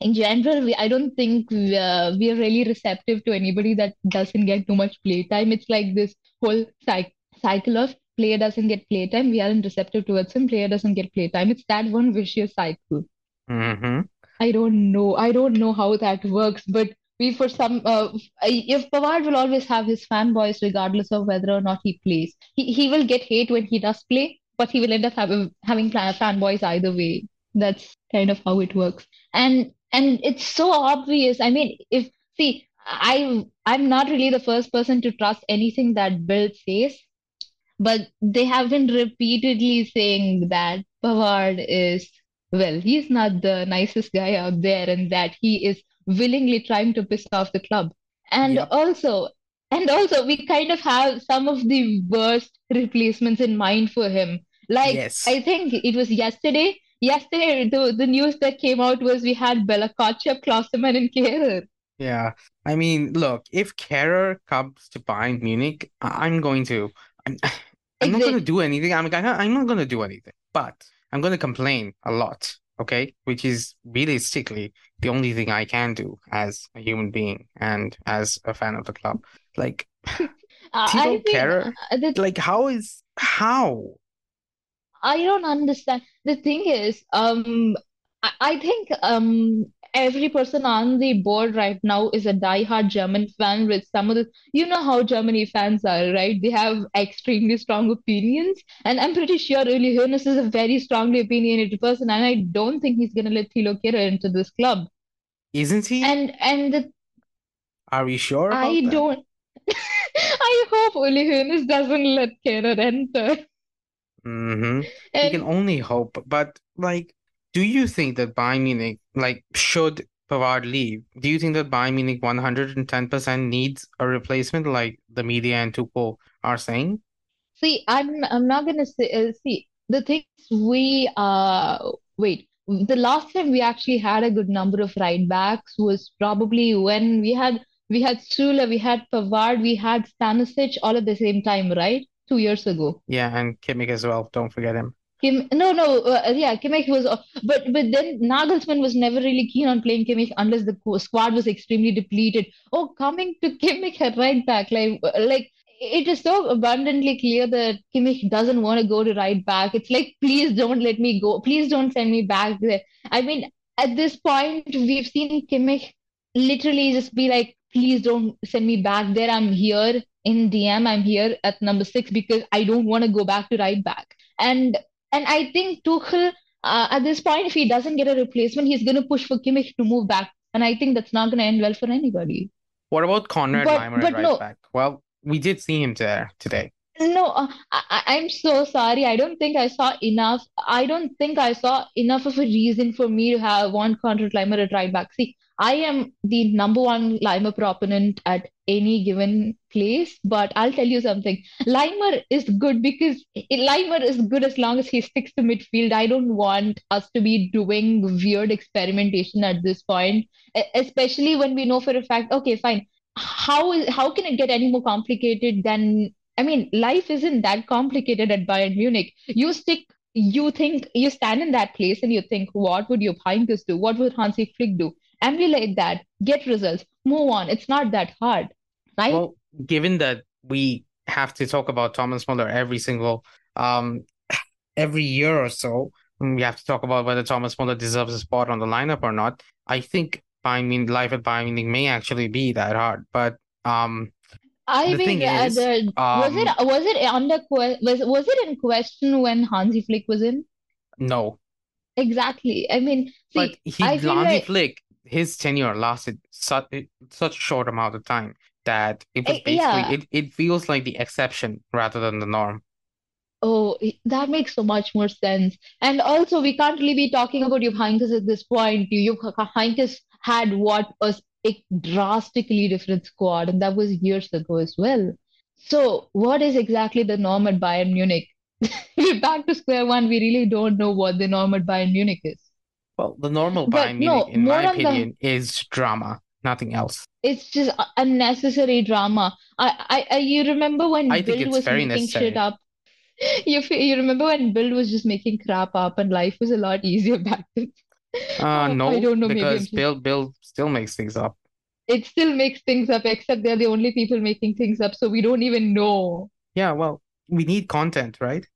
In general, we, I don't think we, uh, we are really receptive to anybody that doesn't get too much playtime. It's like this whole cycle cycle of player doesn't get playtime, we aren't receptive towards him. Player doesn't get playtime. It's that one vicious cycle. Mm-hmm. I don't know. I don't know how that works, but we for some uh, if Pavard will always have his fanboys regardless of whether or not he plays. He he will get hate when he does play, but he will end up having having fanboys either way. That's kind of how it works. And and it's so obvious. I mean, if see, I I'm not really the first person to trust anything that Bild says, but they have been repeatedly saying that Pavard is, well, he's not the nicest guy out there and that he is willingly trying to piss off the club. And Yep. also, and also, we kind of have some of the worst replacements in mind for him. Like, Yes. I think it was yesterday. Yesterday, the, the news that came out was we had Bella Kotchap, Klostermann, and Kehrer. Yeah. I mean, look, if Kehrer comes to Bayern Munich, I'm going to. I'm, I'm not going to do anything. I'm, I'm not going to do anything, but I'm going to complain a lot, okay? Which is realistically the only thing I can do as a human being and as a fan of the club. Like, Uh, Tito think Kehrer, uh, like, how is, how? I don't understand. The thing is, um, I, I think um every person on the board right now is a diehard German fan with some of the, you know how Germany fans are, right? They have extremely strong opinions, and I'm pretty sure Uli Hoeneß is a very strongly opinionated person, and I don't think he's gonna let Thilo Kehrer into this club. Isn't he? And and the, Are we sure I that? don't. I hope Uli Hoeneß doesn't let Kehrer enter. Mm-hmm. We can only hope, but like, do you think that Bayern Munich, like, should Pavard leave? Do you think that Bayern Munich 110% needs a replacement, like the media and Tuchel are saying? See, I'm I'm not gonna say uh, see the things we uh wait the last time we actually had a good number of right backs was probably when we had we had Süle, we had Pavard, we had Stanisic all at the same time, right? Two years ago. Yeah, and Kimmich as well. Don't forget him. Kim, no, no, uh, yeah, Kimmich was, uh, but but then Nagelsmann was never really keen on playing Kimmich unless the squad was extremely depleted. Oh, coming to Kimmich at right back, like like it is so abundantly clear that Kimmich doesn't want to go to right back. It's like, please don't let me go. Please don't send me back there. I mean, at this point, we've seen Kimmich literally just be like, please don't send me back there. I'm here in DM. I'm here at number six because I don't want to go back to right back. And and I think Tuchel, uh, at this point, if he doesn't get a replacement, he's going to push for Kimmich to move back. And I think that's not going to end well for anybody. What about Konrad But Laimer at but right no, back? Well, we did see him there today. no, uh, I, I'm so sorry. I don't think I saw enough. I don't think I saw enough of a reason for me to have one Konrad Laimer at right back. See, I am the number one Laimer proponent at any given place, but I'll tell you something. Laimer is good because Laimer is good as long as he sticks to midfield. I don't want us to be doing weird experimentation at this point, especially when we know for a fact, okay, fine. How is how can it get any more complicated than I mean, life isn't that complicated at Bayern Munich. You stick, you think, you stand in that place and you think, what would Jupp Heynckes do? What would Hansi Flick do? Emulate that, get results, move on. It's not that hard, right? Well, given that we have to talk about Thomas Muller every single um every year or so, we have to talk about whether Thomas Muller deserves a spot on the lineup or not. I think Bayern Munich life at Bayern Munich may actually be that hard, but um I mean, thing uh, is, the, was it um was it under was was it in question when Hansi Flick was in? no, Exactly. I mean, but he I Hansi like Flick his tenure lasted such such a short amount of time that it was basically yeah. it, it feels like the exception rather than the norm. Oh, that makes so much more sense. And also, we can't really be talking about Jupp Heynckes at this point. Jupp Heynckes had what was a drastically different squad, and that was years ago as well. So, what is exactly the norm at Bayern Munich? We're back to square one. We really don't know what the norm at Bayern Munich is. Well, the normal But Munich, no, in my on the opinion, is drama. nothing else. It's just unnecessary drama. I, I, I you remember when I Bild was making shit up? You you remember when Bild was just making crap up and life was a lot easier back then? Uh, Uh, I don't know, because just Bild Bild still makes things up. it still makes things up, except they're the only people making things up, so we don't even know. Yeah, well, we need content, right?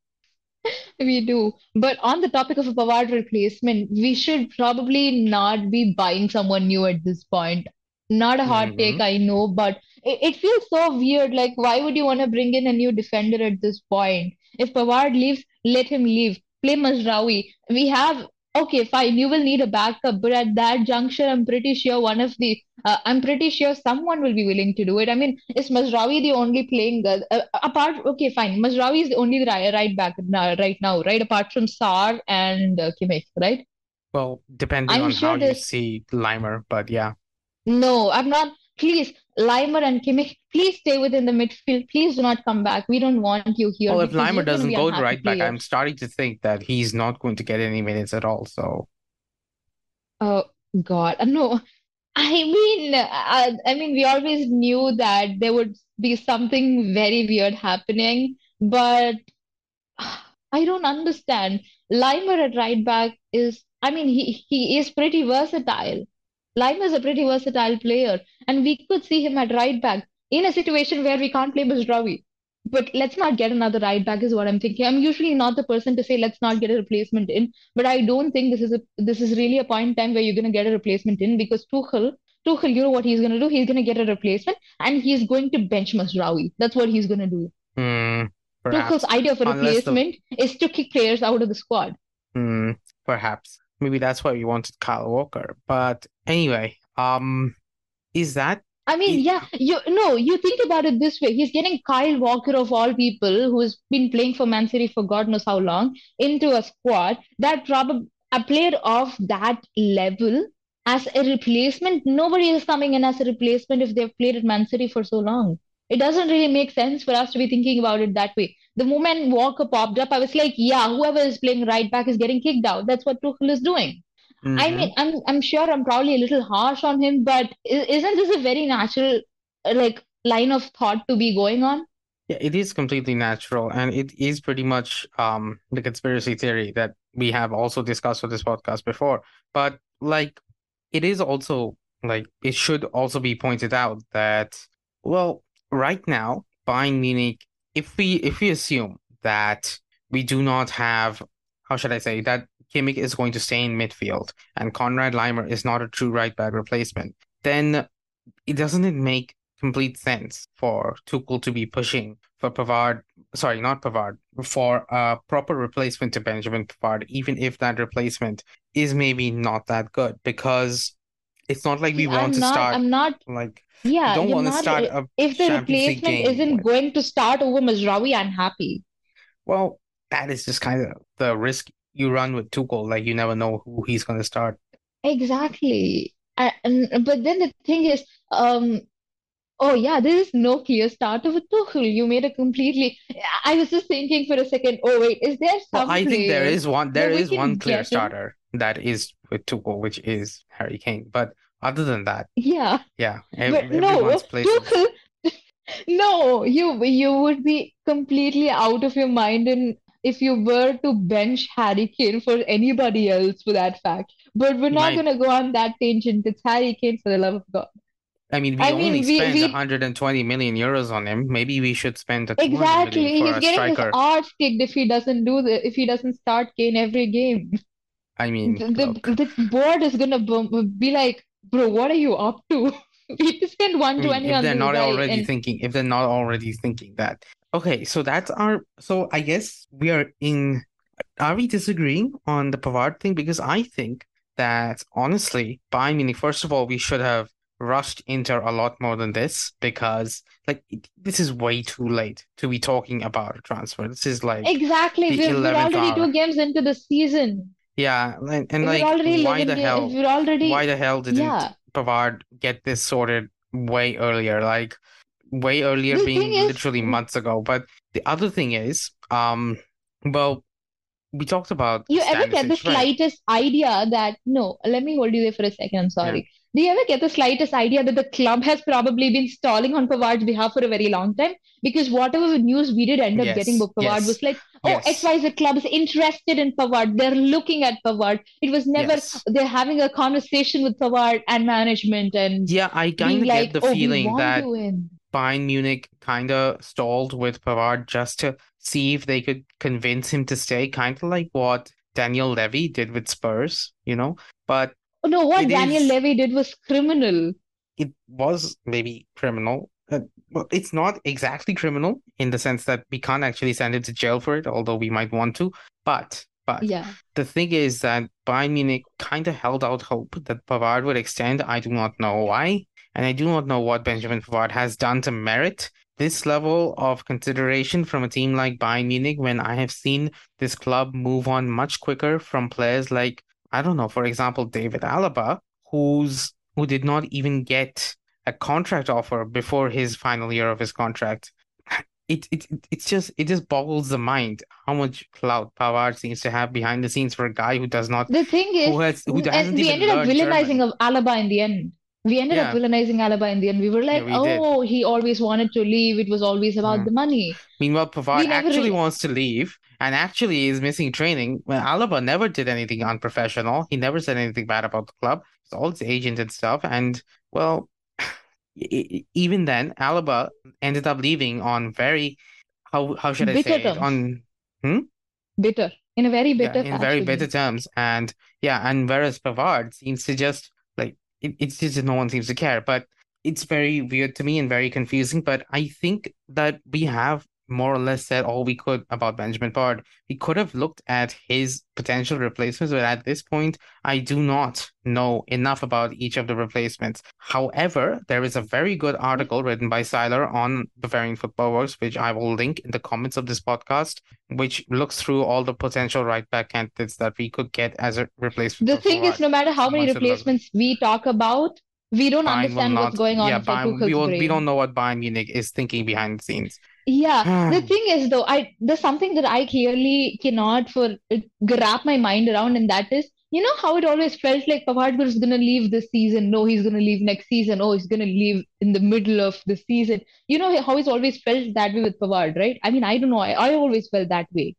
We do. But on the topic of a Pavard replacement, we should probably not be buying someone new at this point. Not a hot take, hmm I know, but it, it feels so weird. Like, why would you want to bring in a new defender at this point? If Pavard leaves, let him leave. Play Mazraoui. We have, okay, fine, you will need a backup, but at that juncture, I'm pretty sure one of the, uh, I'm pretty sure someone will be willing to do it. I mean, is Mazraoui the only playing, uh, apart, okay, fine, Mazraoui is the only right, right back now, right now, right? Apart from Sarr and uh, Kimmich, right? Well, depending I'm on sure how you there's see Laimer, but yeah. no, I'm not. Please, Laimer and Kimmich, please stay within the midfield. Please do not come back. We don't want you here Well, if because Laimer you're going to doesn't go right back. I'm starting to think that he's not going to get any minutes at all. So, Oh God, no. I mean, uh, I mean, we always knew that there would be something very weird happening, but I don't understand. Laimer at right back is, I mean, he he is pretty versatile. Laimer is a pretty versatile player, and we could see him at right back in a situation where we can't play Mazraoui. But let's not get another right back, is what I'm thinking. I'm usually not the person to say let's not get a replacement in, but I don't think this is a this is really a point in time where you're going to get a replacement in because Tuchel, Tuchel, you know what he's going to do? He's going to get a replacement and he's going to bench Mazraoui. That's what he's going to do. hmm, Tuchel's idea of a Unless the, replacement is to kick players out of the squad. hmm, perhaps. Maybe that's why we wanted Kyle Walker. But anyway, um, is that I mean, yeah, you no, you think about it this way. He's getting Kyle Walker of all people, who's been playing for Man City for God knows how long, into a squad that probably a player of that level as a replacement. Nobody is coming in as a replacement if they've played at Man City for so long. It doesn't really make sense for us to be thinking about it that way. The moment Walker popped up, I was like, yeah, whoever is playing right back is getting kicked out. That's what Tuchel is doing. I hmm mean, I'm I'm sure I'm probably a little harsh on him, but isn't this a very natural uh, like line of thought to be going on? Yeah, it is completely natural, and it is pretty much um the conspiracy theory that we have also discussed on this podcast before. But like, it is also like it should also be pointed out that well, right now, Bayern Munich, if we if we assume that we do not have, how should I say, that Kimmich is going to stay in midfield and Konrad Laimer is not a true right back replacement, then it doesn't it make complete sense for Tuchel to be pushing for Pavard, sorry, not Pavard, for a proper replacement to Benjamin Pavard, even if that replacement is maybe not that good, because it's not like we want I'm to not, start I'm not, like yeah, you don't want to start a if the Champions replacement game isn't going to start over Mazraoui, I'm happy. well, that is just kind of the risk you run with Tuchel, like you never know who he's going to start. Exactly. And, but then the thing is, um, oh yeah, there is no clear starter with Tuchel. You made a completely. I was just thinking for a second, oh wait, is there Well, some I think there is one there is one clear starter that is with Tuchel, which is Harry Kane. But other than that, Yeah. yeah, ev But no, no, you you would be completely out of your mind and if you were to bench Harry Kane for anybody else for that fact. But we're not might. gonna go on that tangent. It's Harry Kane for the love of God. I mean, we I only mean, we we 120 million euros on him. Maybe we should spend a exactly he's getting his striker. arse kicked if he doesn't do the if he doesn't start Kane every game. I mean, The the, the board is gonna be like, bro, what are you up to? We just spent I mean, 120 if they're not already and thinking, if they're not already thinking that. Okay, so that's our, so I guess we are in, are we disagreeing on the Pavard thing? Because I think that honestly, by Munich, first of all, we should have rushed Inter a lot more than this because like it- this is way too late to be talking about a transfer. This is like exactly we're, we're 11th already two games into the season. Yeah, and, and like why the hell, We're already why the hell didn't yeah. Pavard get this sorted way earlier? Like way earlier The being is, literally months ago. But the other thing is, um, well, we talked about you ever get the right? slightest idea that no, let me hold you there for a second. I'm Yeah. Do you ever get the slightest idea that the club has probably been stalling on Pavard's behalf for a very long time? Because whatever the news we did end up getting Yes, about Pavard yes, was like, oh, yes, XYZ club is interested in Pavard. They're looking at Pavard. It was never yes. they're having a conversation with Pavard and management and Yeah, I kind of get the oh, feeling that. Bayern Munich kind of stalled with Pavard just to see if they could convince him to stay, kind of like what Daniel Levy did with Spurs, you know? But no, what it Daniel is, Levy did was criminal. it was maybe criminal. Uh, well, it's not exactly criminal in the sense that we can't actually send him to jail for it, although we might want to. But, but Yeah. the thing is that Bayern Munich kind of held out hope that Pavard would extend. I do not know why, and I do not know what Benjamin Pavard has done to merit this level of consideration from a team like Bayern Munich when I have seen this club move on much quicker from players like, I don't know, for example, David Alaba, who's who did not even get a contract offer before his final year of his contract. It, it it- it's just it just boggles the mind how much clout Pavard seems to have behind the scenes for a guy who does not The thing is, who has who and we ended up villainizing German. of Alaba in the end. We ended up Yeah, villainizing Alaba in the end. We were yeah, like, we did. oh, he always wanted to leave. It was always about Yeah. the money. Meanwhile, Pavard actually really, wants to leave and actually is missing training. Well, Alaba never did anything unprofessional. He never said anything bad about the club. It's all his agent and stuff. And well, even then, Alaba ended up leaving on very how how should I bitter say it? On hmm? Bitter. In a very Yeah, bitter in very bitter terms. And yeah, and whereas Pavard seems to just it, it's just no one seems to care. But it's very weird to me and very confusing. But I think that we have more or less said all we could about Benjamin Pavard. We could have looked at his potential replacements, but at this point, I do not know enough about each of the replacements. However, there is a very good article written by Seiler on Bavarian Football Works, which I will link in the comments of this podcast which looks through all the potential right back candidates that we could get as a replacement The thing is, no matter how many Someone should look. replacements we talk about, we don't Bayern understand what's going on Yeah, Bayern. We will. We don't know what Bayern Munich is thinking behind the scenes. Yeah, the thing is though, I there's something that I clearly cannot for uh, wrap my mind around, and that is, you know how it always felt like Pavard was gonna leave this season. No, he's gonna leave next season. Oh, he's gonna leave in the middle of the season. You know how it's always felt that way with Pavard, right? I mean, I don't know. I, I always felt that way.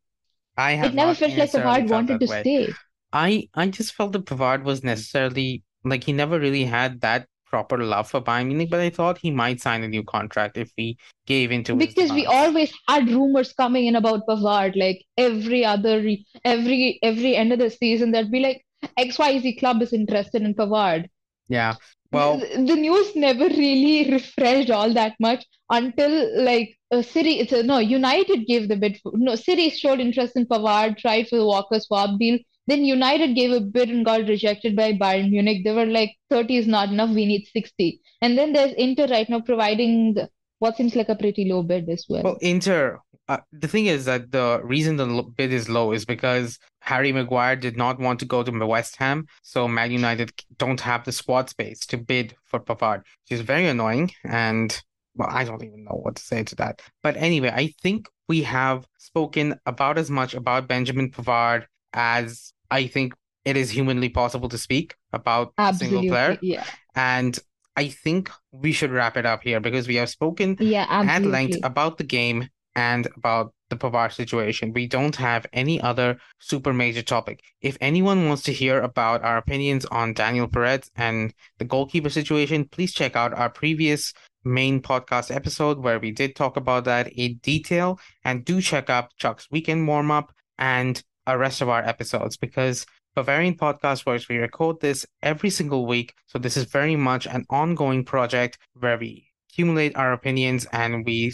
I It have never felt like Pavard wanted to way. stay. I I just felt that Pavard was necessarily like he never really had that proper love for Bayern Munich, but I thought he might sign a new contract if we gave into Because we always had rumors coming in about Pavard, like every other every every end of the season, there'd be like XYZ club is interested in Pavard. Yeah. Well, the, news never really refreshed all that much until like uh, City. It's a, no United gave the bid. For, no, City showed interest in Pavard, tried for the Walker swap deal. Then United gave a bid and got rejected by Bayern Munich. They were like, 30 is not enough. We need 60. And then there's Inter right now providing what seems like a pretty low bid as well. Well, Inter, uh, the thing is that the reason the bid is low is because Harry Maguire did not want to go to West Ham, so Man United don't have the squad space to bid for Pavard, which is very annoying. And well, I don't even know what to say to that. But anyway, I think we have spoken about as much about Benjamin Pavard as I think it is humanly possible to speak about a single player. Yeah. And I think we should wrap it up here because we have spoken Yeah, at length about the game and about the Pavard situation. We don't have any other super major topic. If anyone wants to hear about our opinions on Daniel Peretz and the goalkeeper situation, please check out our previous main podcast episode where we did talk about that in detail. And do check out Chuck's weekend warm up and the rest of our episodes because Bavarian Podcast Works, we record this every single week. So this is very much an ongoing project where we accumulate our opinions and we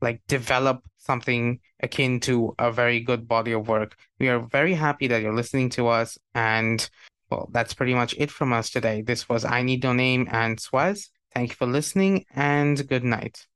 like develop something akin to a very good body of work. We are very happy that you're listening to us. And well, that's pretty much it from us today. This was I Need No Name and Swaz. Thank you for listening and good night.